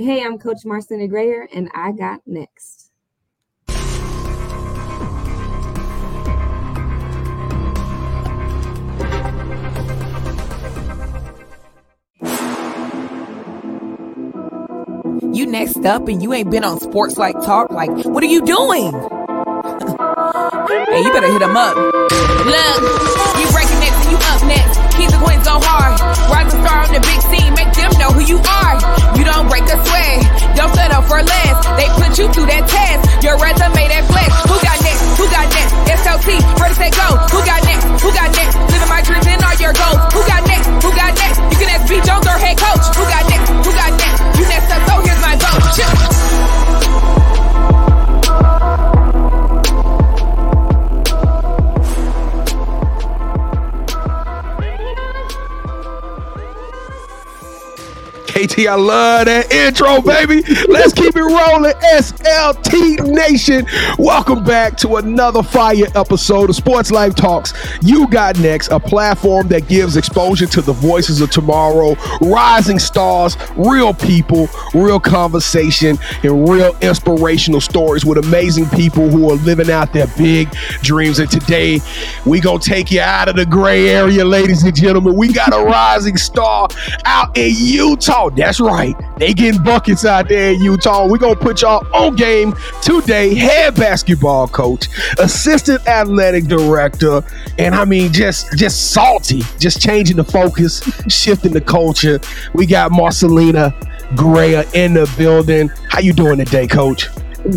Hey, I'm Coach Marcina Grayer, and I got next. You next up and you ain't been on sports like talk. Like, what are you doing? hey, you better hit him up. Look, you breaking next and you up next. Keep the wins go hard. Rising star on the big scene, make them know who you are. You don't break sweat, don't settle for less. They put you through that test. Your resume that flex. Who got next? Who got next? SLT, ready, set, go. Who got next? Who got next? Living my dreams and all your goals. Who got next? Who got next? You can ask B. Jones or head coach. Who got next? Who got next? You next up, so here's my vote. Chill. KT, I love that intro, baby. Let's keep it rolling. SLT Nation. Welcome back to another fire episode of Sports Life Talks. You got next, a platform that gives exposure to the voices of tomorrow, rising stars, real people, real conversation, and real inspirational stories with amazing people who are living out their big dreams. And today, we gonna take you out of the gray area, ladies and gentlemen. We got a rising star out in Utah. That's right. They getting buckets out there in Utah. We're gonna put y'all on game today. Head basketball coach, assistant athletic director, and I mean just just salty, just changing the focus, shifting the culture. We got Marcelina Greya in the building. How you doing today, coach?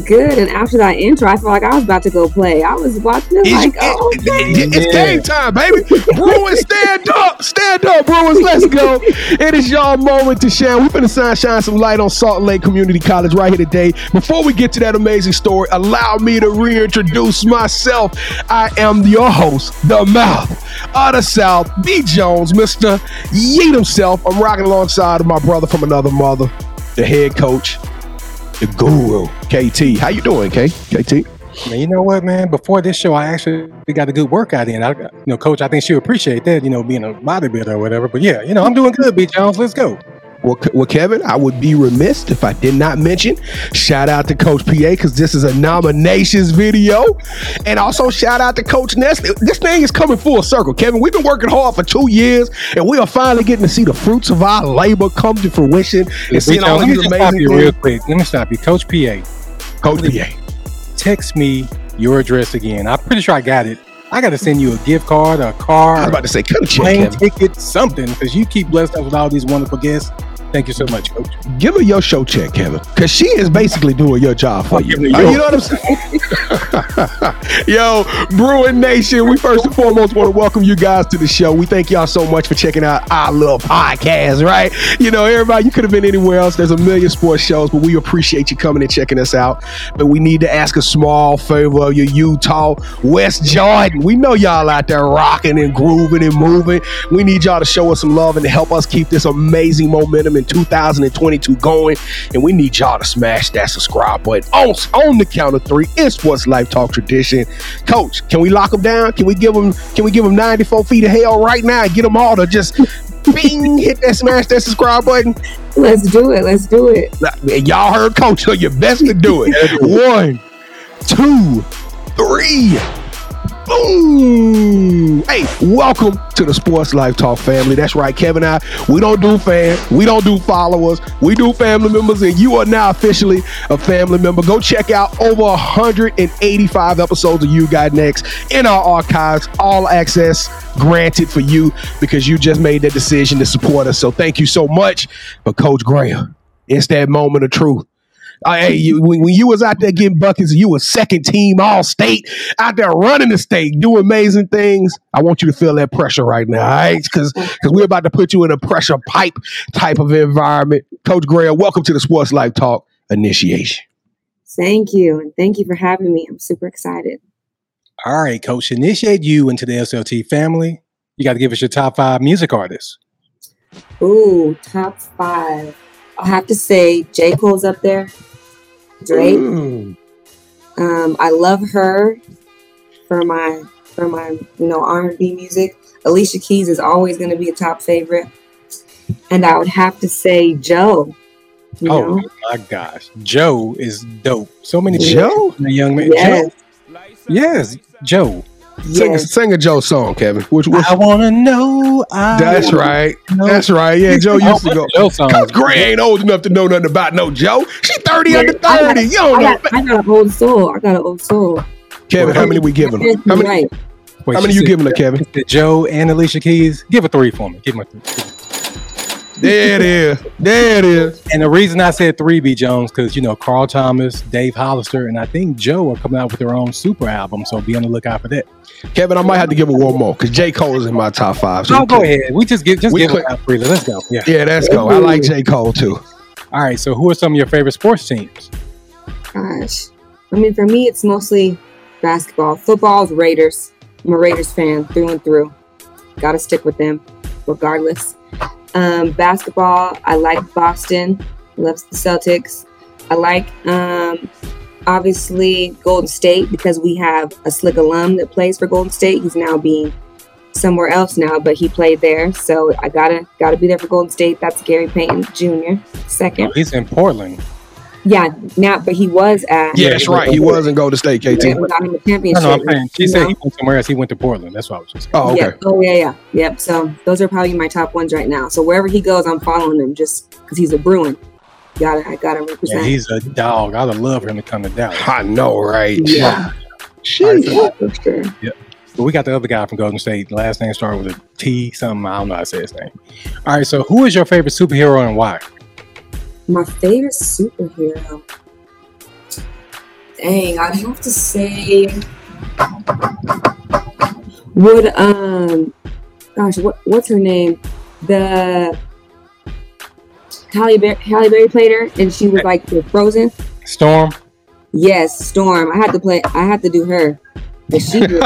Good. And after that intro, I felt like I was about to go play. I was watching it Is like, you- oh, it- okay. it- it's game time, baby. Bruins, stand up. Stand up, Bruins. Let's go. It is y'all moment to shine. We're going to shine, shine some light on Salt Lake Community College right here today. Before we get to that amazing story, allow me to reintroduce myself. I am your host, the mouth of the South, B. Jones, Mr. Yeet himself. I'm rocking alongside of my brother from another mother, the head coach, the guru, KT. How you doing, K? KT? Man, you know what, man? Before this show, I actually got a good workout in. I, you know, coach, I think she'll appreciate that. You know, being a bodybuilder or whatever. But yeah, you know, I'm doing good, B Jones. Let's go. Well, well, Kevin, I would be remiss if I did not mention shout out to Coach PA because this is a nominations video, and also shout out to Coach Ness. This thing is coming full circle, Kevin. We've been working hard for two years, and we are finally getting to see the fruits of our labor come to fruition and seeing all let me these just stop amazing you real quick. Let me stop you, Coach PA. Coach PA, Text me your address again. I'm pretty sure I got it. I got to send you a gift card, a car, I was about to say, a check, plane Kevin. ticket, something, because you keep blessing us with all these wonderful guests. Thank you so much, Coach. Give her your show check, Kevin, because she is basically doing your job for you. Uh, You know what I'm saying? Yo, Bruin Nation, we first and foremost want to welcome you guys to the show. We thank y'all so much for checking out our little podcast, right? You know, everybody, you could have been anywhere else. There's a million sports shows, but we appreciate you coming and checking us out. But we need to ask a small favor of your Utah, West Jordan. We know y'all out there rocking and grooving and moving. We need y'all to show us some love and to help us keep this amazing momentum in 2022 going. And we need y'all to smash that subscribe button on, on the count of three It's Sports Life Talk tradition. Coach, can we lock them down? Can we give them? Can we give them 94 feet of hell right now and get them all to just bing hit that smash that subscribe button? Let's do it. Let's do it. And y'all heard Coach, so you best to do it. One, two, three. Boom! Hey, welcome to the Sports Life Talk family. That's right, Kevin and I. We don't do fans, we don't do followers, we do family members, and you are now officially a family member. Go check out over 185 episodes of You Got Next in our archives, all access granted for you because you just made that decision to support us. So thank you so much. But Coach Graham, it's that moment of truth. Uh, hey, you, when, when you was out there getting buckets, you was second team all state out there running the state, doing amazing things. I want you to feel that pressure right now, all right? Because because we're about to put you in a pressure pipe type of environment. Coach Gray, welcome to the Sports Life Talk initiation. Thank you. And thank you for having me. I'm super excited. All right, Coach. Initiate you into the SLT family. You got to give us your top five music artists. Ooh, top five. I'll have to say J. Cole's up there. Drake. Mm. Um, I love her for my for my you know R and B music. Alicia Keys is always going to be a top favorite, and I would have to say Joe Oh know? my gosh, Joe is dope. So many Joe? young man. Yes. Joe, yes, Joe. Sing, Yes. sing a Joe song, Kevin. Which, which I wanna know. I that's wanna right. know. That's right. Yeah, Joe used to go. Joe songs. Coach Gray ain't old enough to know nothing about no Joe. She 30 Yeah, under I got- 30. You don't I know. got, I got an old soul. I got an old soul. Kevin, how many we giving her? How many, Right. Wait, how many you said- giving her, Kevin? Joe and Alicia Keys. Give a three for me. Give him a three. There it is. There it is. And the reason I said three B Jones because you know Carl Thomas, Dave Hollister, and I think Joe are coming out with their own super album. So be on the lookout for that. Kevin, I might have to give it one more because J. Cole is in my top five. So Oh, go ahead. We just give just We give could- it out freely. Let's go. Yeah. Yeah, let's go. I like J. Cole too. All right. So who are some of your favorite sports teams? Gosh. I mean, for me, it's mostly basketball. Football is Raiders. I'm a Raiders fan through and through. Got to stick with them regardless. Um, basketball, I like Boston. Loves the Celtics. I like, um, obviously, Golden State because we have a slick alum that plays for Golden State. He's now being somewhere else now, but he played there. So I gotta gotta be there for Golden State. That's Gary Payton Jr. Second. Oh, he's in Portland. Yeah, now, but he was at. Yeah, that's right. He was in Golden State, KT. Yeah, we got him a No, championship. no, I'm saying she said know? he went somewhere else. He went to Portland. That's what I was just saying. Oh, okay. Yeah. Oh yeah, yeah, yep. So those are probably my top ones right now. So wherever he goes, I'm following him just because he's a Bruin. Gotta, I gotta Yeah, represent. he's a dog. I would love for him to come to Dallas. I know, right? yeah, Sheesh. yeah, for sure. Uh, but we got the other guy from Golden State. Last name started with a T something. I don't know how to say his name. All right. So who is your favorite superhero and why? My favorite superhero. Dang, I'd have to say. Would um, gosh, what what's her name? The Halle Berry, Halle Berry played her, and she was like the Frozen. Storm. Yes, Storm. I had to play. I had to do her. But she did.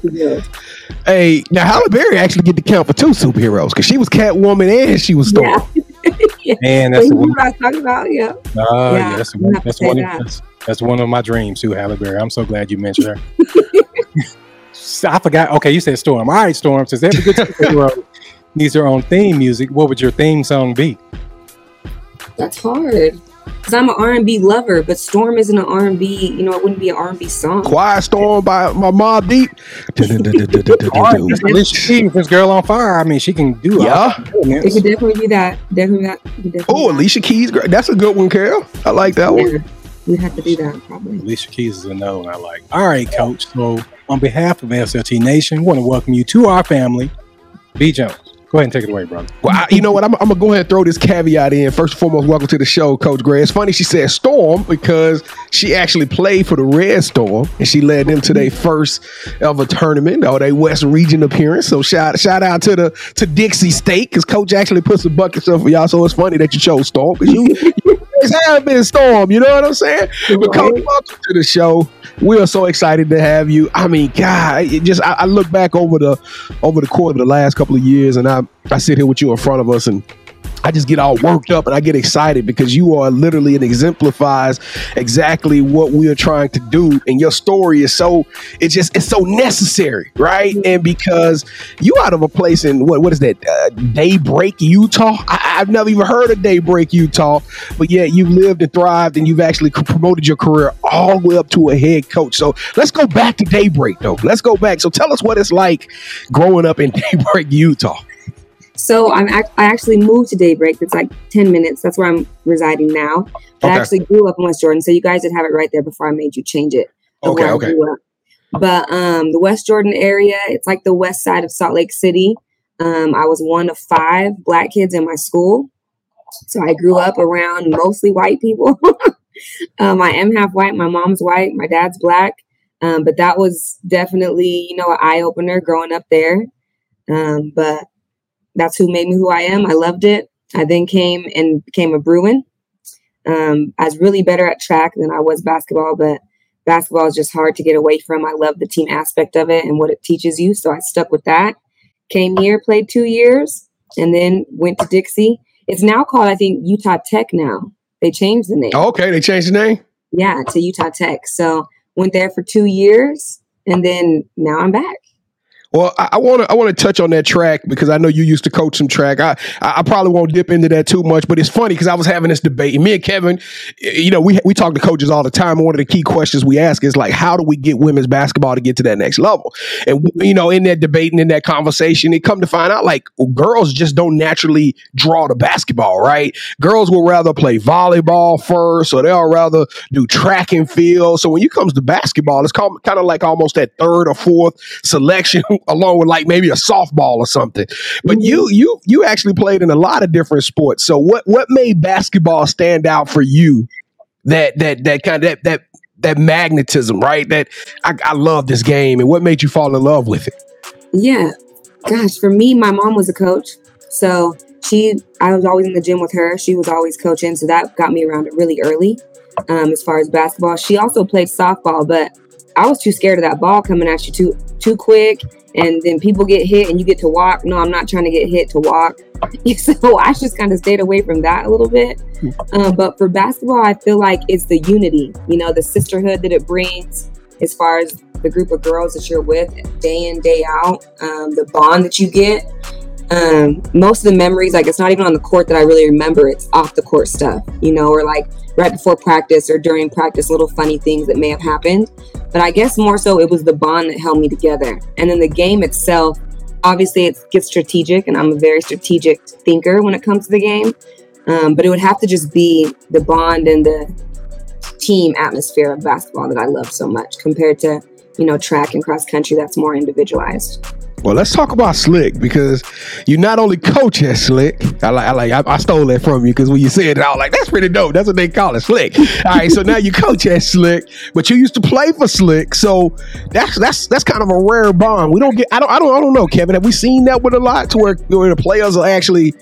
she did. Hey, now Halle Berry actually get to count for two superheroes because she was Catwoman and she was Storm. Yeah. Man, that's the one. what I was talking about? Yeah. Uh, Yeah, yeah, that's, one, that's one. that. Of, that's, that's one of my dreams too, Halle Berry. I'm so glad you mentioned her. I forgot. Okay, you said Storm. All right, Storm. Since every good superhero needs their own theme music, what would your theme song be? That's hard. Cause I'm an R&B lover, but Storm isn't an R&B. You know, it wouldn't be an R&B song. Quiet Storm by my Mobb Deep. That's Alicia Keys, this girl on fire. I mean, she can do Yeah. It could definitely be that. Definitely that. it could definitely Oh, be that. Alicia Keys. great. That's a good one, Carol. I like that one. We'd have to do that probably. Alicia Keys is another one I like. All right, Coach. So, on behalf of SLT Nation, we want to welcome you to our family. B. Jones, go ahead and take it away, brother. Well, I, you know what? I'm, I'm gonna go ahead and throw this caveat in. First and foremost, welcome to the show, Coach Gray. It's funny she said Storm because she actually played for the Red Storm and she led them to their first ever tournament or their West Region appearance. So shout shout out to the to Dixie State because Coach actually put some buckets up for y'all. So it's funny that you chose Storm because you always have been Storm, you know what I'm saying? But Right. welcome to the show. We are so excited to have you. I mean, God, it just I, I look back over the over the course of the last couple of years, and I I sit here with you in front of us, and I just get all worked up and I get excited because you are literally and exemplifies exactly what we are trying to do, and your story is so it's just it's so necessary, right? And because you out of a place in what what is that uh, Daybreak, Utah? I, I've never even heard of Daybreak, Utah, but yet you've lived and thrived, and you've actually promoted your career all the way up to a head coach. So let's go back to Daybreak, though. Let's go back. So tell us what it's like growing up in Daybreak, Utah. So I'm I actually moved to Daybreak. It's like 10 minutes. That's where I'm residing now. But Okay. I actually grew up in West Jordan. So you guys did have it right there before I made you change it. Okay, okay. But um, the West Jordan area, it's like the west side of Salt Lake City. Um, I was one of five black kids in my school. So I grew up around mostly white people. um, I am half white. My mom's white. My dad's black. Um, but that was definitely, you know, an eye opener growing up there. Um, but that's who made me who I am. I loved it. I then came and became a Bruin. Um, I was really better at track than I was basketball, but basketball is just hard to get away from. I love the team aspect of it and what it teaches you. So I stuck with that. Came here, played two years, and then went to Dixie. It's now called, I think, Utah Tech now. They changed the name. Oh, okay, they changed the name. Yeah, to Utah Tech. So went there for two years, and then now I'm back. Well, I want to I want to touch on that track because I know you used to coach some track. I I probably won't dip into that too much, but it's funny because I was having this debate. And me and Kevin, you know, we we talk to coaches all the time. One of the key questions we ask is like, how do we get women's basketball to get to that next level? And you know, in that debate and in that conversation, it come to find out like well, girls just don't naturally draw the basketball, right? Girls will rather play volleyball first, or they'll rather do track and field. So when you comes to basketball, it's kind of like almost that third or fourth selection along with like maybe a softball or something. But you mm-hmm. you you actually played in a lot of different sports. So what what made basketball stand out for you? That that that kind of that that that magnetism, right? That I, I love this game, and what made you fall in love with it? Yeah, gosh, for me, my mom was a coach, so she I was always in the gym with her. She was always coaching, so that got me around it really early. Um, as far as basketball, she also played softball, but I was too scared of that ball coming at you too too quick, and then people get hit and you get to walk. No, I'm not trying to get hit to walk. so I just kind of stayed away from that a little bit. Um, but for basketball, I feel like it's the unity, you know, the sisterhood that it brings as far as the group of girls that you're with day in day out, um, the bond that you get um, most of the memories, like it's not even on the court that I really remember. It's off the court stuff, you know, or like right before practice or during practice, little funny things that may have happened. But I guess more so it was the bond that held me together. And then the game itself, obviously it gets strategic, and I'm a very strategic thinker when it comes to the game. Um, but it would have to just be the bond and the team atmosphere of basketball that I love so much compared to, you know, track and cross country that's more individualized. Well, let's talk about Slick because you not only coach at Slick. I like, I like, I, I stole that from you because when you said it, I was like, "That's pretty dope." That's what they call it, Slick. All right, so now you coach at Slick, but you used to play for Slick, so that's that's that's kind of a rare bond. We don't get. I don't. I don't. I don't know, Kevin. Have we seen that with a lot to where, where the players are actually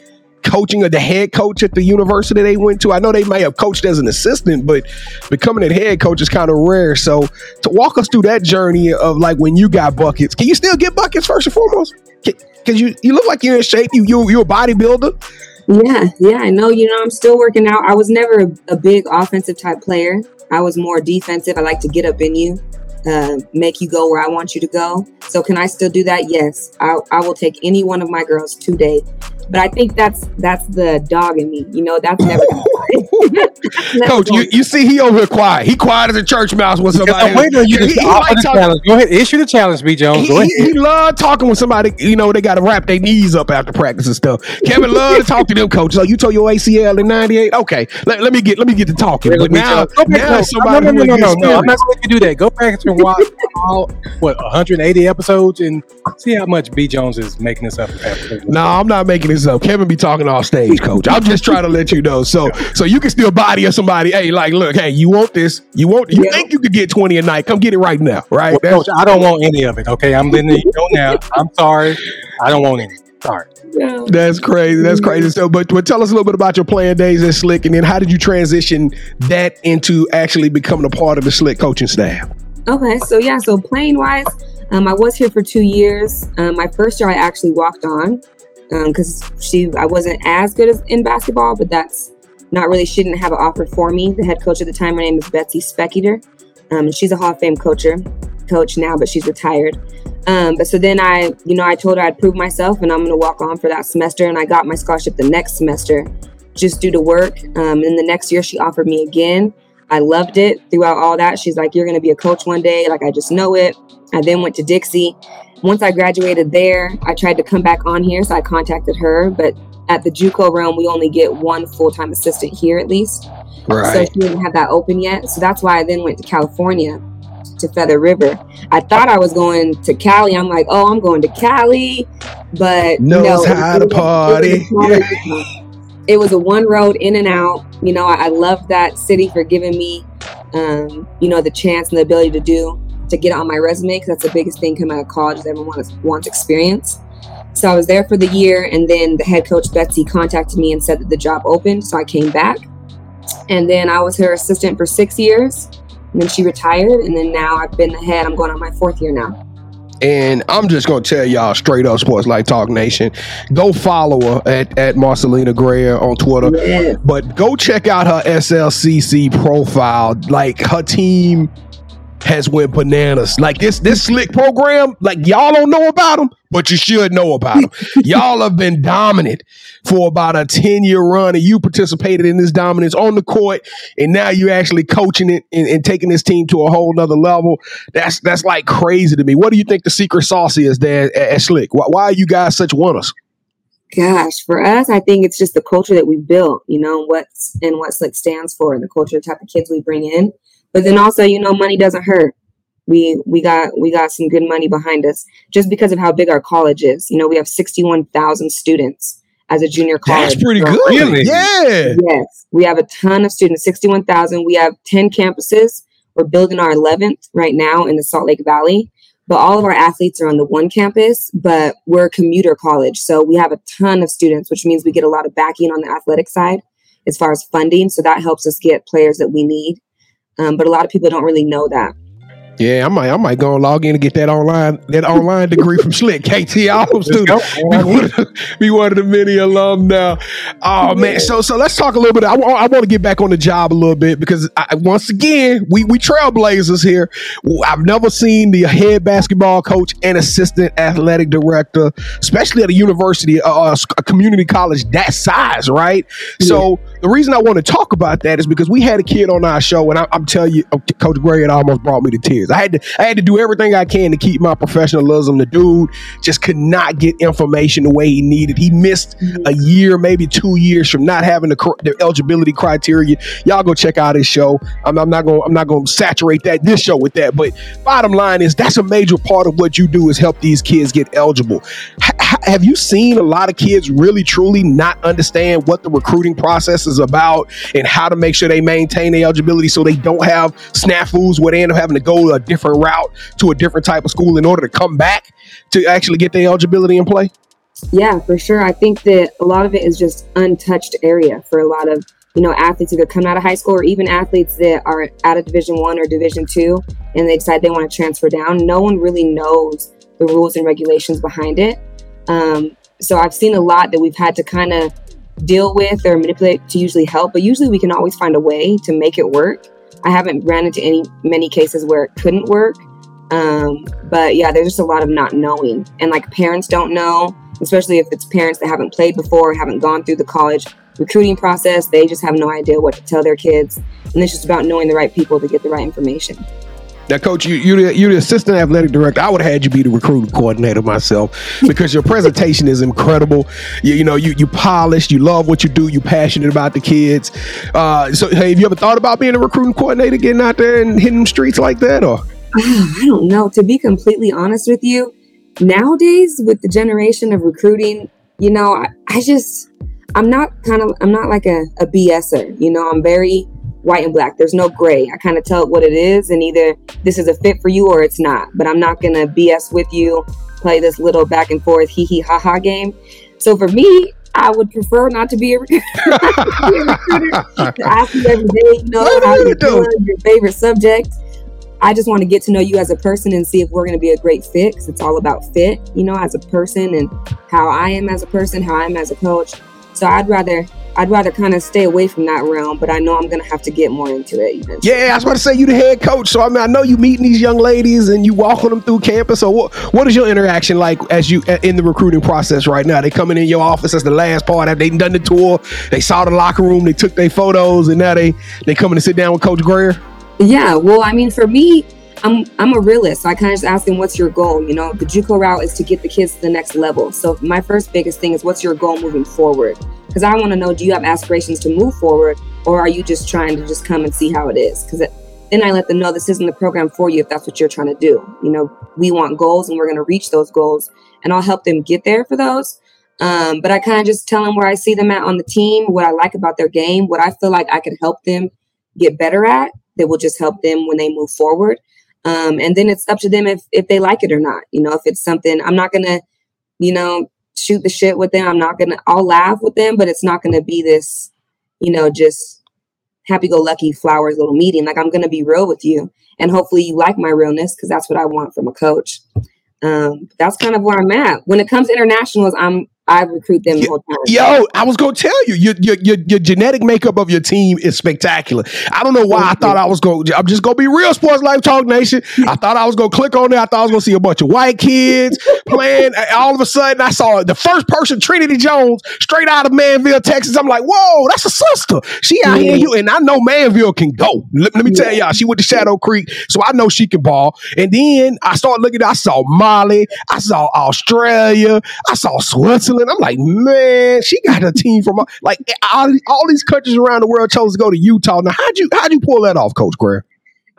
coaching or the head coach at the university they went to. I know they may have coached as an assistant, but becoming a head coach is kind of rare. So to walk us through that journey of like when you got buckets, can you still get buckets first and foremost? Because you you look like you're in shape. You you you're a bodybuilder. Yeah, yeah, I know. You know, I'm still working out. I was never a, a big offensive type player. I was more defensive. I like to get up in you. Uh, make you go where I want you to go. So can I still do that? Yes, I, I will take any one of my girls today but I think that's that's the dog in me. You know, that's never. Coach, you, you see, he over here quiet. He quiet as a church mouse with somebody. Wait till you he, he like challenge. Go ahead, issue the challenge, B. Jones. Go he, ahead. He, he love talking with somebody. You know, they got to wrap their knees up after practice and stuff. Kevin love to talk to them, coach. So you told your ACL in '98. Okay, let, let me get let me get to talking. But now, now somebody no, no, no, no, no, no. I'm not going to do that. Go back and watch all what 180 episodes and see how much B. Jones is making this up. No, I'm not making this up. Kevin be talking off stage, coach. I'm just trying to let you know. So so you can still body of somebody. Hey, like, look, hey, you want this? You want? You yeah. think you could get 20 a night? Come get it right now, right? Well, coach, I don't want any of it. Okay, I'm letting you know now. I'm sorry. I don't want any. Sorry. That's crazy. That's mm-hmm. crazy stuff. But, but tell us a little bit about your playing days at Slick, and then how did you transition that into actually becoming a part of the Slick coaching staff? Okay, so yeah, so playing wise, um, I was here for two years. Um, my first year, I actually walked on because um, she I wasn't as good as in basketball, but that's not really. She didn't have an offer for me. The head coach at the time, her name is Betsy Specketer, um, she's a Hall of Fame coacher, coach now, but she's retired. Um, but so then I, you know, I told her I'd prove myself, and I'm going to walk on for that semester, and I got my scholarship the next semester, just due to work. Um, and the next year, she offered me again. I loved it throughout all that. She's like, You're going to be a coach one day. Like, I just know it. I then went to Dixie. Once I graduated there, I tried to come back on here. So I contacted her. But at the Juco realm, we only get one full time assistant here at least. Right. So she didn't have that open yet. So that's why I then went to California to Feather River. I thought I was going to Cali. I'm like, oh, I'm going to Cali, but knows no, how to party. it was a one road in and out. You know, I, I love that city for giving me, um, you know, the chance and the ability to do to get on my resume because that's the biggest thing coming out of college is everyone wants, wants experience. So I was there for the year, and then the head coach Betsy contacted me and said that the job opened. So I came back, and then I was her assistant for six years. And then she retired, and then now I've been the head. I'm going on my fourth year now. And I'm just gonna tell y'all straight up, Sports Life Talk Nation, go follow her at, at Marcelina Greer on Twitter. Yes. But go check out her SLCC profile. Like her team has went bananas. Like this this slick program, like y'all don't know about them, but you should know about them. y'all have been dominant for about a 10 year run, and you participated in this dominance on the court, and now you're actually coaching it and, and taking this team to a whole nother level. That's that's like crazy to me. What do you think the secret sauce is there at, at Slick? Why, why are you guys such winners? Gosh, for us, I think it's just the culture that we built, you know, what's and what Slick stands for, and the culture, the type of kids we bring in. But then also, you know, money doesn't hurt. We we got we got some good money behind us just because of how big our college is. You know, we have sixty one thousand students as a junior college. That's pretty So- good. Really? Yeah. Yes, we have a ton of students, 61,000. We have 10 campuses. We're building our 11th right now in the Salt Lake Valley. But all of our athletes are on the one campus, but we're a commuter college. So we have a ton of students, which means we get a lot of backing on the athletic side as far as funding. So that helps us get players that we need. Um, but a lot of people don't really know that. Yeah, I might I might go and log in and get that online that online degree from Slick. KT hope student. Be one, of, be one of the many alum now. Oh man, so so let's talk a little bit. I want to get back on the job a little bit because I, once again we we trailblazers here. I've never seen the head basketball coach and assistant athletic director, especially at a university, uh, a community college that size, right? So the reason I want to talk about that is because we had a kid on our show, and I, I'm telling you, uh, Coach Gray, it almost brought me to tears. I had to, I had to do everything I can to keep my professionalism. The dude just could not get information the way he needed. He missed a year, maybe two years from not having the, the eligibility criteria. Y'all go check out his show. I'm, I'm not going, I'm not going to saturate that this show with that. But bottom line is, that's a major part of what you do is help these kids get eligible. Have you seen a lot of kids really truly not understand what the recruiting process is about and how to make sure they maintain their eligibility so they don't have snafus where they end up having to go a different route to a different type of school in order to come back to actually get their eligibility in play? Yeah, for sure. I think that a lot of it is just untouched area for a lot of you know athletes either come out of high school or even athletes that are out of Division One or Division Two, and they decide they want to transfer down. No one really knows the rules and regulations behind it. Um, so I've seen a lot that we've had to kind of deal with or manipulate to usually help, but usually we can always find a way to make it work. I haven't ran into any many cases where it couldn't work. Um, but yeah, there's just a lot of not knowing, and like parents don't know especially if it's parents that haven't played before, haven't gone through the college recruiting process. They just have no idea what to tell their kids. And it's just about knowing the right people to get the right information. Now, coach, you you the, you the assistant athletic director. I would have had you be the recruiting coordinator myself because your presentation is incredible. You, you know, you you polished, you love what you do, you passionate about the kids. Uh, so, hey, have you ever thought about being a recruiting coordinator, getting out there and hitting them streets like that, or? I don't know. To be completely honest with you, nowadays with the generation of recruiting, you know, I, I just, I'm not kind of, I'm not like a, a BSer. You know, I'm very white and black. There's no gray. I kind of tell it what it is, and either this is a fit for you or it's not. But I'm not gonna BS with you, play this little back and forth hee hee ha ha game. So for me, I would prefer not to be a recruiter. to ask you every day, you know, What how you doing, your favorite subject. I just want to get to know you as a person and see if we're going to be a great fit because it's all about fit, you know, as a person and how I am as a person, how I am as a coach. So I'd rather I'd rather kind of stay away from that realm, but I know I'm to have to get more into it. Even. Yeah, I was about to say you the head coach, so I mean I know you meeting these young ladies and you walking them through campus. So what what is your interaction like as you in the recruiting process right now? They coming in your office as the last part. Have they done the tour? They saw the locker room. They took their photos, and now they they coming to sit down with Coach Greer. Yeah, well, I mean, for me, I'm I'm a realist. So I kind of just ask them, "What's your goal?" You know, the JUCO route is to get the kids to the next level. So my first biggest thing is, "What's your goal moving forward?" Because I want to know, do you have aspirations to move forward, or are you just trying to just come and see how it is? Because then I let them know this isn't the program for you if that's what you're trying to do. You know, we want goals, and we're going to reach those goals, and I'll help them get there for those. Um, but I kind of just tell them where I see them at on the team, what I like about their game, what I feel like I can help them get better at that will just help them when they move forward. Um, and then it's up to them if if they like it or not. You know, if it's something I'm not gonna, you know, shoot the shit with them. I'm not gonna. I'll laugh with them, but it's not gonna be this, you know, just happy-go-lucky flowers little meeting. Like I'm gonna be real with you, and hopefully you like my realness because that's what I want from a coach. Um, that's kind of where I'm at. When it comes to internationals, I'm I recruit them the whole time. Yo, I was gonna tell you, your, your your your genetic makeup of your team is spectacular. I don't know why I thought I was going. To, I'm just gonna be real, Sports Life Talk Nation. I thought I was gonna click on there. I thought I was gonna see a bunch of white kids playing. All of a sudden, I saw the first person, Trinity Jones, straight out of Manvel, Texas. I'm like, whoa, that's a sister. She out here, you and I know Manvel can go. Let, let me tell y'all, she went to Shadow Creek, so I know she can ball. And then I started looking. I saw Mali. I saw Australia. I saw Switzerland. I'm like, man, she got a team from like all, all these countries around the world chose to go to Utah. Now, how'd you how'd you pull that off, Coach Greer?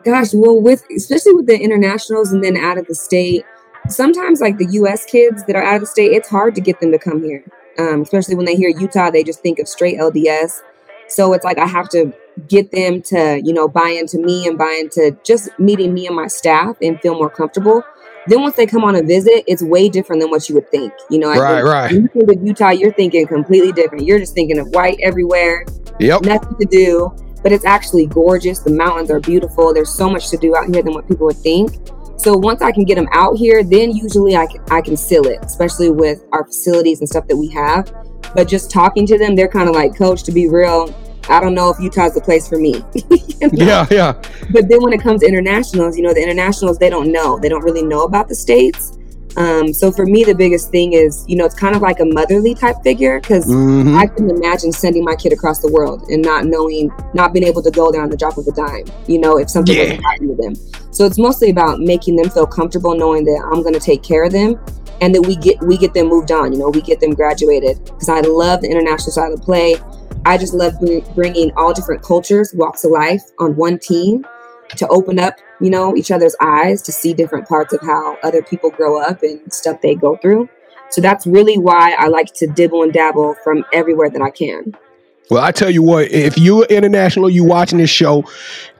Gosh, well, with especially with the internationals and then out of the state, sometimes like the U.S. kids that are out of the state, it's hard to get them to come here. Um, especially when they hear Utah, they just think of straight LDS. So it's like I have to get them to, you know, buy into me and buy into just meeting me and my staff and feel more comfortable. Then once they come on a visit, it's way different than what you would think. You know, I Right, right. when you think of Utah, you're thinking completely different. You're just thinking of white everywhere, Yep. nothing to do, but it's actually gorgeous. The mountains are beautiful. There's so much to do out here than what people would think. So once I can get them out here, then usually I can, I can seal it, especially with our facilities and stuff that we have. But just talking to them, they're kind of like, Coach, to be real, I don't know if Utah's the place for me. You know? Yeah, yeah. But then when it comes to internationals, you know, the internationals, they don't know. They don't really know about the states. Um, so for me, the biggest thing is, you know, it's kind of like a motherly type figure because Mhm. I couldn't imagine sending my kid across the world and not knowing, not being able to go there on the drop of a dime, you know, if something Yeah. was happening to them. So it's mostly about making them feel comfortable knowing that I'm going to take care of them and that we get we get them moved on, you know, we get them graduated because I love the international side of the play. I just love bringing all different cultures, walks of life on one team to open up, you know, each other's eyes to see different parts of how other people grow up and stuff they go through. So that's really why I like to dibble and dabble from everywhere that I can. Well, I tell you what, if you're international, you watching this show,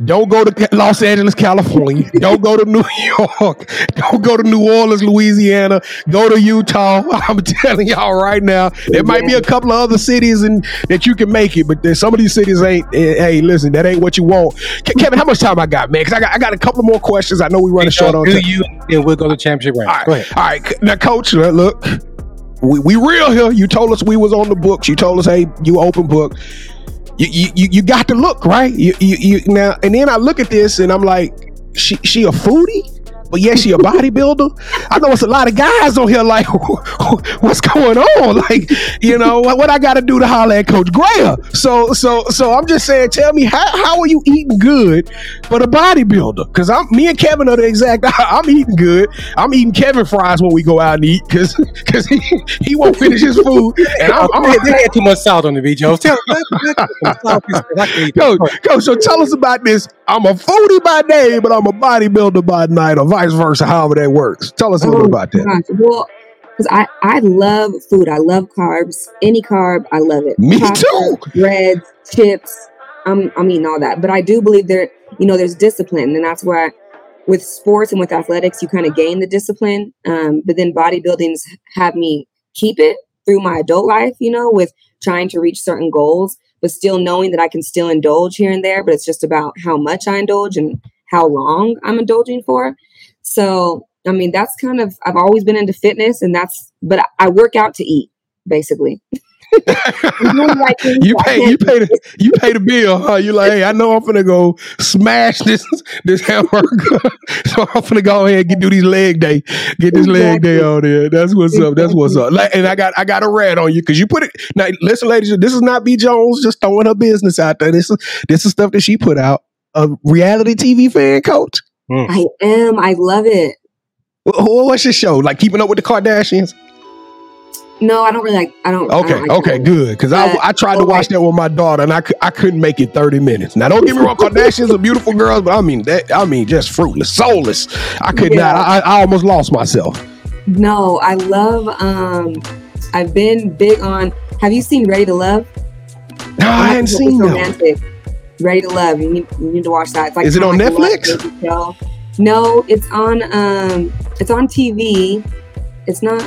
don't go to Los Angeles, California. don't go to New York. Don't go to New Orleans, Louisiana. Go to Utah. I'm telling y'all right now, there might be a couple of other cities and that you can make it, but some of these cities ain't. eh, Hey, listen, that ain't what you want. Kevin, how much time I got, man? Because I got I got a couple more questions. I know we running short on do you? And we'll go to championship round. All right, all right. Now, coach, look, we, we real here. You told us we was on the books. You told us, hey, you open book. You you, you, got to look right. You, you you now and then I look at this and I'm like, she she a foodie. But yeah, she a bodybuilder. I know it's a lot of guys on here like, what's going on? Like, you know, what, what I got to do to holler at Coach Greer? So, so, so I'm just saying, tell me how, how are you eating good, but a bodybuilder? Because I'm me and Kevin are the exact. I'm eating good. I'm eating Kevin fries when we go out and eat because because he, he won't finish his food, and I'm, I'm they, they had too much salt on the video. Tell Coach, coach, so tell us about this. I'm a foodie by day, but I'm a bodybuilder by night, or vice versa, however that works. Tell us a little Oh, about that. gosh. Well, because I, I love food. I love carbs. Any carb, I love it. Me Pasta, too. Breads, chips. I'm, I'm eating all that. But I do believe there, you know, there's discipline. And that's why with sports and with athletics, you kind of gain the discipline. Um, but then bodybuilding's have me keep it through my adult life, you know, with trying to reach certain goals, but still knowing that I can still indulge here and there. But it's just about how much I indulge and how long I'm indulging for. So, I mean, that's kind of, I've always been into fitness and that's, but I, I work out to eat, basically. I'm doing the right things, You pay, you pay the, you pay the bill, huh? You like, hey, I know I'm gonna go smash this this hamburger, so I'm gonna go ahead and get, do these leg day, get this leg day on there. That's what's up. That's what's up. Like, and I got I got a rat on you because you put it. Now, listen, ladies, this is not B Jones just throwing her business out there. This is this is stuff that she put out. A reality TV fan, coach. I am. I love it. Wh- wh- What's your show? Like keeping up with the Kardashians? No, I don't really like, I don't. I Okay, don't like okay, that. good. Because I, I tried to okay. watch that with my daughter, and I, cou- I couldn't make it thirty minutes. Now, don't get me wrong, Kardashians are beautiful girls, but I mean that I mean just fruitless, soulless. I could Yeah. not. I, I almost lost myself. No, I love, um, I've been big on, have you seen Ready to Love? No, I hadn't It's seen that. romantic. Ready to Love. You need, you need to watch that. It's like Is it on Netflix? love. No, it's on um it's on TV. It's not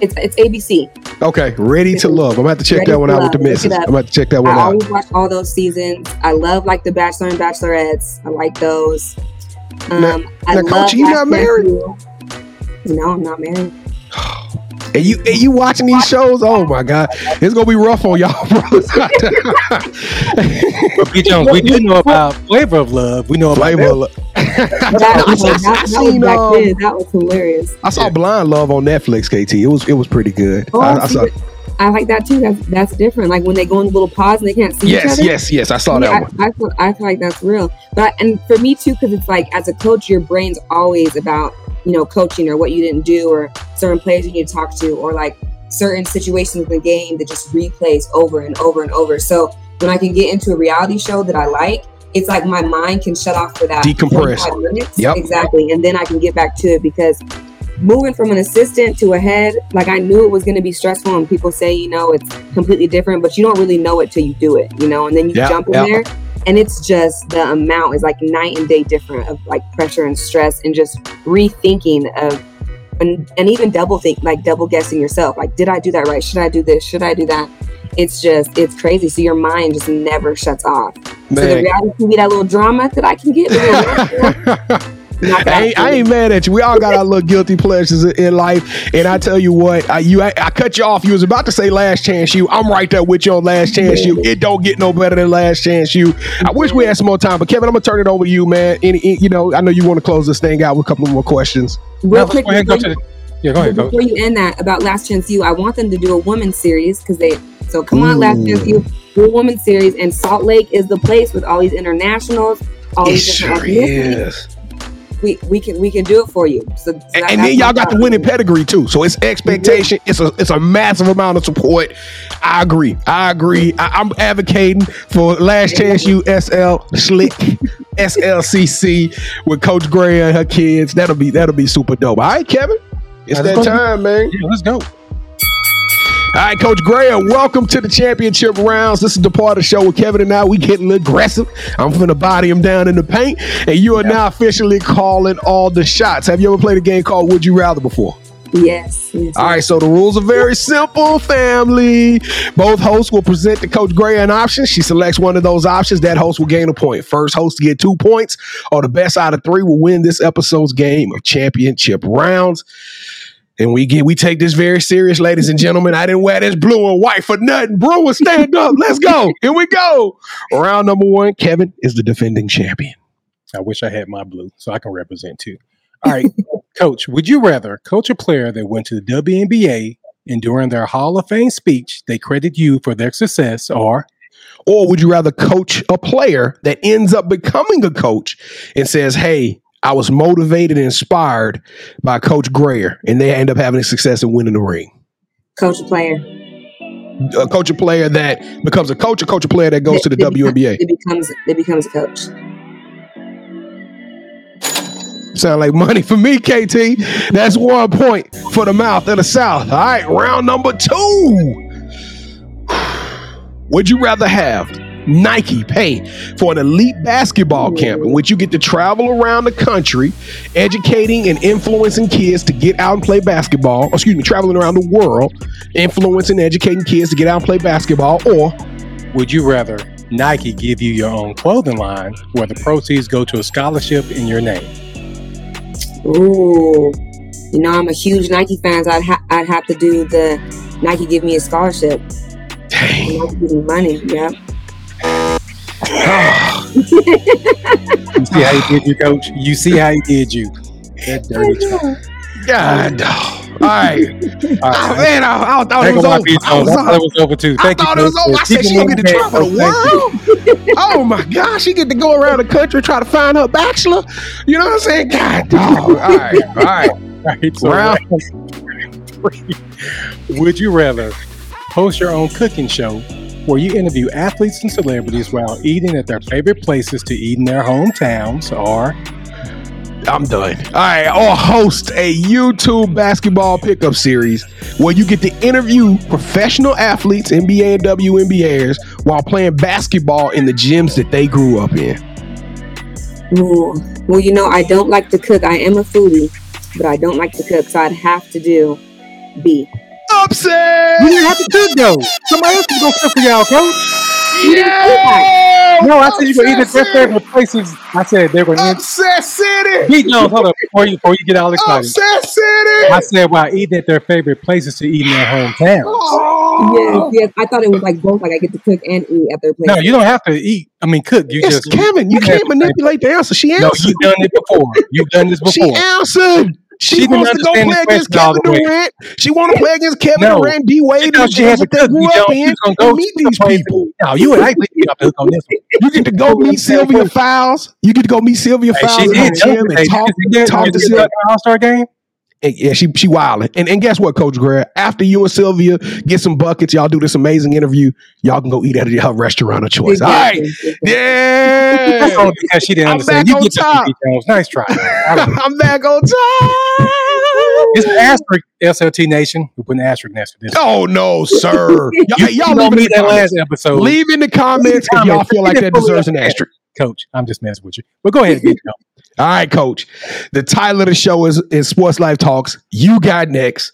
it's it's ABC. Okay, ready to love. I'm about to check Ready that one to out with the Love. Missus. I'm up. gonna check that one I out. I always watch all those seasons. I love like the Bachelor and Bachelorettes. I like those. Um Now- I now, love Coach, you not married? Shampoo. No, I'm not married. And you and you watching these shows? Oh my god, it's gonna be rough on y'all, brothers. But B Jones, we do know about Flavor of Love. We know about Flavor of Love. That, I- I- I was um, then. That was hilarious. I saw Blind Love on Netflix. KT, it was it was pretty good. Oh, I, I saw. I like that too. That's that's different. Like when they go in the little pause and they can't see each Yes, other. yes, yes. I saw that Yeah, one. I, I, feel, I feel like that's real. But and for me too, because it's like as a coach, your brain's always about you know coaching or what you didn't do or certain players you need to talk to or like certain situations in the game that just replays over and over and over. So when I can get into a reality show that I like, it's like my mind can shut off for that Decompress. 45 minutes. Yep. Exactly, and then I can get back to it because moving from an assistant to a head, like I knew it was going to be stressful, and people say, you know, it's completely different, but you don't really know it till you do it, you know, and then you Yeah, jump in yeah. there, and it's just the amount is like night and day different of like pressure and stress, and just rethinking of. And, and even double think like double guessing yourself like did i do that right? Should i do this? Should i do that? It's just it's crazy. So your mind just never shuts off. So the reality TV, that little drama that i can get a little- knock it I ain't, I ain't mad at you. We all got our little guilty pleasures in- in life, and I tell you what, I, you I, I cut you off. You was about to say last chance you. I'm right there with you on last chance you. It don't get no better than last chance you. I wish we had some more time, but Kevin, I'm gonna turn it over to you, man. Any, any- you know, I know you want to close this thing out with a couple more questions. real Now, quick go ahead, go before to the, yeah, go ahead, But coach. before you end that about Last Chance You, I want them to do a women's series because they. So come on, Last Chance You, do a women's series, and Salt Lake is the place with all these internationals, all It these sure is. We we can we can do it for you. So, so And, and then y'all got the thought. winning pedigree too. So it's expectation. It's a it's a massive amount of support. I agree. I agree. I, I'm advocating for last chance you SL Slick SLCC with Coach Gray and her kids. That'll be that'll be super dope. All right, Kevin. It's that go. time, man. Yeah, let's go. All right, Coach Graham, welcome to the championship rounds. This is the part of the show where Kevin and I we getting aggressive. I'm finna body him down in the paint, and you are now officially calling all the shots. Have you ever played a game called Would You Rather before? Yes. yes All right, so the rules are very simple, family. Both hosts will present to Coach Gray an option. She selects one of those options. That host will gain a point. First host to get two points, or the best out of three will win this episode's game of championship rounds. And we get we take this very serious, ladies and gentlemen. I didn't wear this blue and white for nothing. Bruins, stand up. Let's go. Here we go. Round number one. Kevin is the defending champion. I wish I had my blue so I can represent too. All right, coach, would you rather coach a player that went to the WNBA and during their Hall of Fame speech, they credit you for their success, or Or would you rather coach a player that ends up becoming a coach and says, hey, I was motivated and inspired by Coach Grayer, and they end up having success and winning the ring? coach a player. A coach a player that becomes a coach, a coach a player that goes to the It- it becomes- WNBA. It becomes it becomes a coach. Sound like money for me, KT. That's one point for the mouth of the South. All right, round number two. Would you rather have Nike pay for an elite basketball camp in which you get to travel around the country, educating and influencing kids to get out and play basketball? Excuse me, traveling around the world, influencing and educating kids to get out and play basketball, or would you rather Nike give you your own clothing line where the proceeds go to a scholarship in your name? Ooh, you know I'm a huge Nike fan. So I'd ha- I'd have to do the Nike give me a scholarship. dang. Nike give me money. Yep. You see how he did you, coach? You see how he did you. That dirty oh, child. God. All right. All Oh, man, I, I thought it was over. walk, Beach I was I thought it was over too. I thought you. it was over. I said she gonna get to in travel the check. Thank you. world. oh my gosh, she get to go around the country try to find her bachelor. You know what I'm saying? God dog. All right, all right. Right, so Round- round three. Would you rather host your own cooking show where you interview athletes and celebrities while eating at their favorite places to eat in their hometowns, or I'm done. All right, or host a YouTube basketball pickup series where you get to interview professional athletes, NBA and WNBAers, while playing basketball in the gyms that they grew up in. Ooh. Well, you know I don't like to cook. I am a foodie, but I don't like to cook, so I'd have to do B. Upset! you didn't have to cook though. Somebody else is gonna cook for y'all, coach. You Yeah! No, I said you were eat at their favorite places. I said they were in Upset City. Beat Jones, hold up before you before you get all excited. Upset City. I said while eating at their favorite places to eat in their hometown. Oh. Yes, yes. I thought it was like both. Like I get to cook and eat at their place. No, you don't have to eat. I mean, cook. You Yes, just Kevin, you have can't manipulate the answer. She answered. No, you've done it before. You've done this before. She before. answered. She, She wants to go play against Kevin. Durant. She want to play against Kevin No. Durant, D Wade, She and she the to grew up in. she's go meet these people. No, you and I you have to on this one. You get to go meet Sylvia Fowles. You get to go meet Sylvia Fowles the gym and talk, talk to Sylvia. All Star game. And yeah, she she wilding. And and guess what, Coach Greg? After you and Sylvia get some buckets, y'all do this amazing interview. Y'all can go eat at her restaurant of choice. All right. Exactly. Yeah. That's only because she didn't I'm understand. back You on get top. Nice try. I like it. I'm back on time. It's asterisk SLT Nation. We put an asterisk next to this. Oh no, sir. You, Y'all, you y'all leave in that comments. last episode. Leave in the comments if y'all feel like that deserves an asterisk. Coach, I'm just messing with you. But go ahead, Big Jones. All right, coach. The title of the show is, is Sports Life Talks. You got next.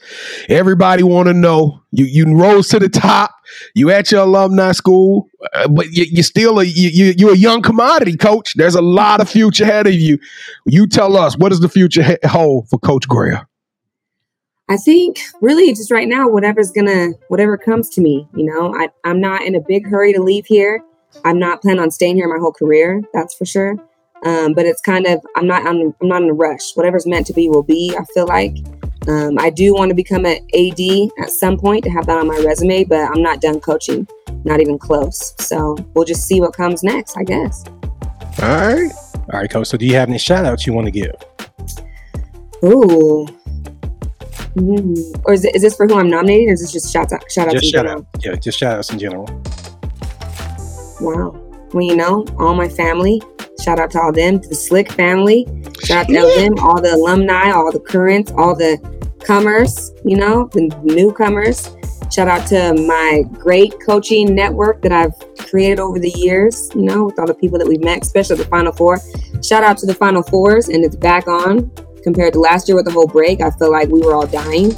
Everybody want to know. You you rose to the top. You at your alumni school, uh, but you, you're still a you, you you're a young commodity, coach. There's a lot of future ahead of you. You tell us what does the future he- hold for Coach Greer? I think really just right now, whatever's gonna, whatever comes to me, you know, I, I'm not in a big hurry to leave here. I'm not planning on staying here my whole career, that's for sure. Um, but it's kind of, I'm not, I'm, I'm not in a rush. Whatever's meant to be will be. I feel like um, I do want to become an AD at some point to have that on my resume, but I'm not done coaching, not even close. So we'll just see what comes next, I guess. All right. All right, Coach. So do you have any shout outs you want to give? Ooh. Mm. Or is, it, is this for who I'm nominating, or is this just shout out? Shout out Just shout general? out. Yeah, just shout outs in general. Wow. Well, you know, all my family. Shout out to all them, to the Slick family. Shout out to all them, all the alumni, all the currents, all the comers, you know, the newcomers. Shout out to my great coaching network that I've created over the years, you know, with all the people that we've met, especially the Final Four. Shout out to the Final Fours, and it's back on compared to last year with the whole break. I feel like we were all dying.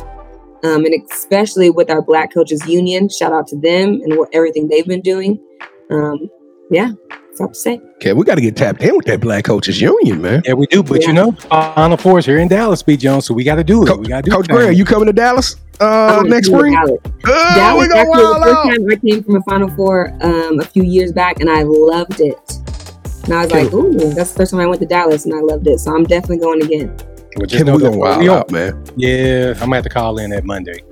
Um, and especially with our Black Coaches Union, shout out to them and what everything they've been doing. Um, yeah, that's all to say. Okay, we got to get tapped in with that Black Coaches Union, man. Yeah, we do. But you Yeah. know, Final Four is here in Dallas, B. Jones. So we got to do it. Co- we got to do Coach things. Greer, you coming to Dallas uh, next gonna spring? Dallas. Uh, Dallas we gonna actually, the first time I came from a Final Four um, a few years back, and I loved it. And I was like, "Ooh, that's the first time I went to Dallas, and I loved it." So I'm definitely going again. Well, just Kevin, know we that gonna wild we are- out, man. Yeah, I'm gonna have to call in that Monday.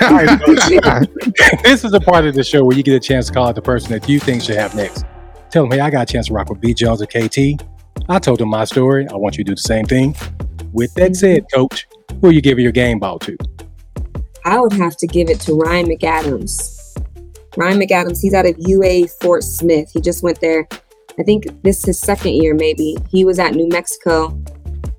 All right, this is a part of the show where you get a chance to call out the person that you think should have next. Tell them, hey, I got a chance to rock with B. Jones and KT. I told them my story. I want you to do the same thing. With that said, Coach, who are you giving your game ball to? I would have to give it to Ryan McAdams. Ryan McAdams, he's out of UA Fort Smith. He just went there. I think this is his second year, maybe. He was at New Mexico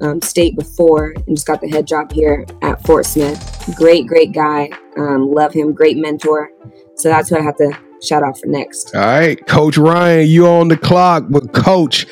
um, State before and just got the head job here at Fort Smith. Great, great guy. Um, love him. Great mentor. So that's who I have to shout out for next. All right, Coach Ryan, you on the clock, but Coach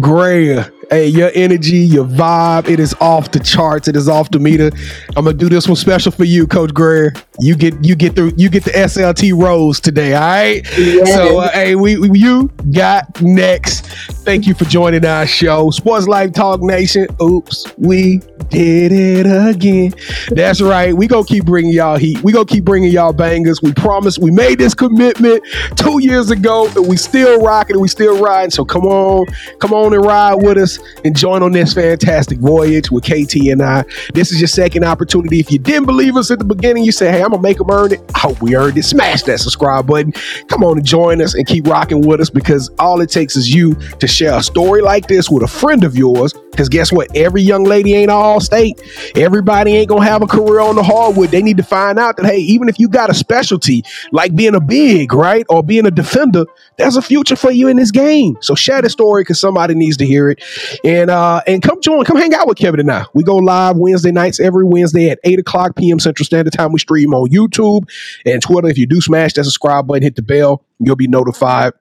Gray, hey, your energy, your vibe, it is off the charts. It is off the meter. I'm gonna do this one special for you, Coach Gray. You get you get the you get the SLT rose today. All right. Yes. So uh, hey, we, we- you got next. Thank you for joining our show, Sports Life Talk Nation. Oops, we did it again. That's right. We gonna keep bringing y'all heat. We gonna keep bringing y'all bangers. We promise. We made this commitment two years ago, and we still rocking. and We still riding. So come on, come on and ride with us and join on this fantastic voyage with KT and I. This is your second opportunity. If you didn't believe us at the beginning, you say, "Hey, I'm gonna make them earn it." I hope we earned it. Smash that subscribe button. Come on and join us and keep rocking with us because all it takes is you to share a story like this with a friend of yours. Because guess what? Every young lady ain't all state. Everybody ain't gonna have a career on the hardwood. They need to find out that hey, even if you got a specialty like being a big, right, or being a defender, there's a future for you in this game. So share the story because somebody needs to hear it. And uh and come join, come hang out with Kevin and I. We go live Wednesday nights every Wednesday at 8 o'clock p.m. Central Standard Time. We stream on YouTube and Twitter. If you do smash that subscribe button, hit the bell, you'll be notified.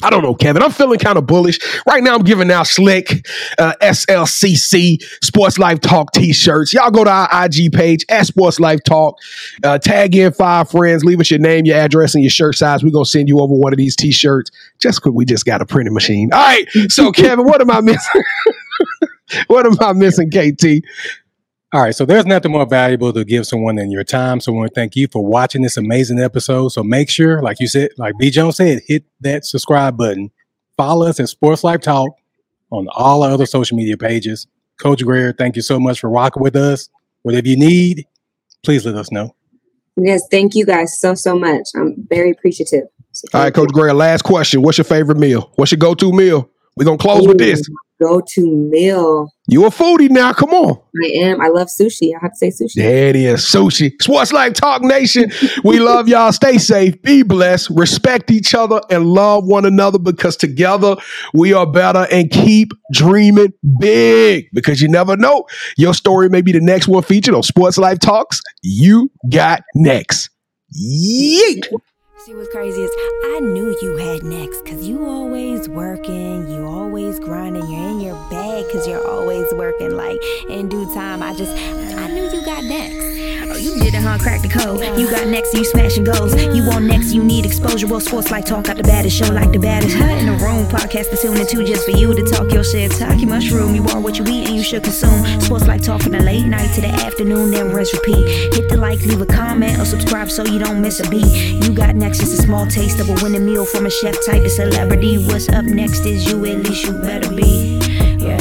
I don't know, Kevin. I'm feeling kind of bullish. Right now, I'm giving out slick uh, SLCC Sports Life Talk t shirts. Y'all go to our IG page at Sports Life Talk. Uh, tag in five friends, leave us your name, your address, and your shirt size. We're going to send you over one of these t shirts just because we just got a printing machine. All right. So, Kevin, what am I missing? what am I missing, KT? All right, so there's nothing more valuable to give someone than your time. So I want to thank you for watching this amazing episode. So make sure, like you said, like B. Jones said, hit that subscribe button. Follow us at Sports Life Talk on all our other social media pages. Coach Greer, thank you so much for rocking with us. Whatever you need, please let us know. Yes, thank you guys so so much. I'm very appreciative. So All right, thank Coach Greer, last question. What's your favorite meal? What's your go to meal? We're going to close with this. Go to meal. You a foodie now. Come on. I am. I love sushi. I have to say sushi. There it is. Sushi. Sports Life Talk Nation. We love y'all. Stay safe. Be blessed. Respect each other and love one another because together we are better and keep dreaming big because you never know. Your story may be the next one featured on Sports Life Talks. You got next. Yeet. See what's crazy is I knew you had next cause you always working, you always grinding, you're in your bag cause you're always working. Like in due time, I just I knew you got next. You did it, huh? Crack the code. You got next, you smashing goals. You want next, you need exposure. Well, Sports Life Talk out the baddest show like the baddest. Hut in the room, podcast to tune into just for you to talk your shit. Talk your mushroom. You are what you eat and you should consume. Sports like talk from the late night to the afternoon, then rest repeat. Hit the like, leave a comment, or subscribe so you don't miss a beat. You got next, just a small taste of a winning meal from a chef type of celebrity. What's up next is you, at least you better be. Yeah,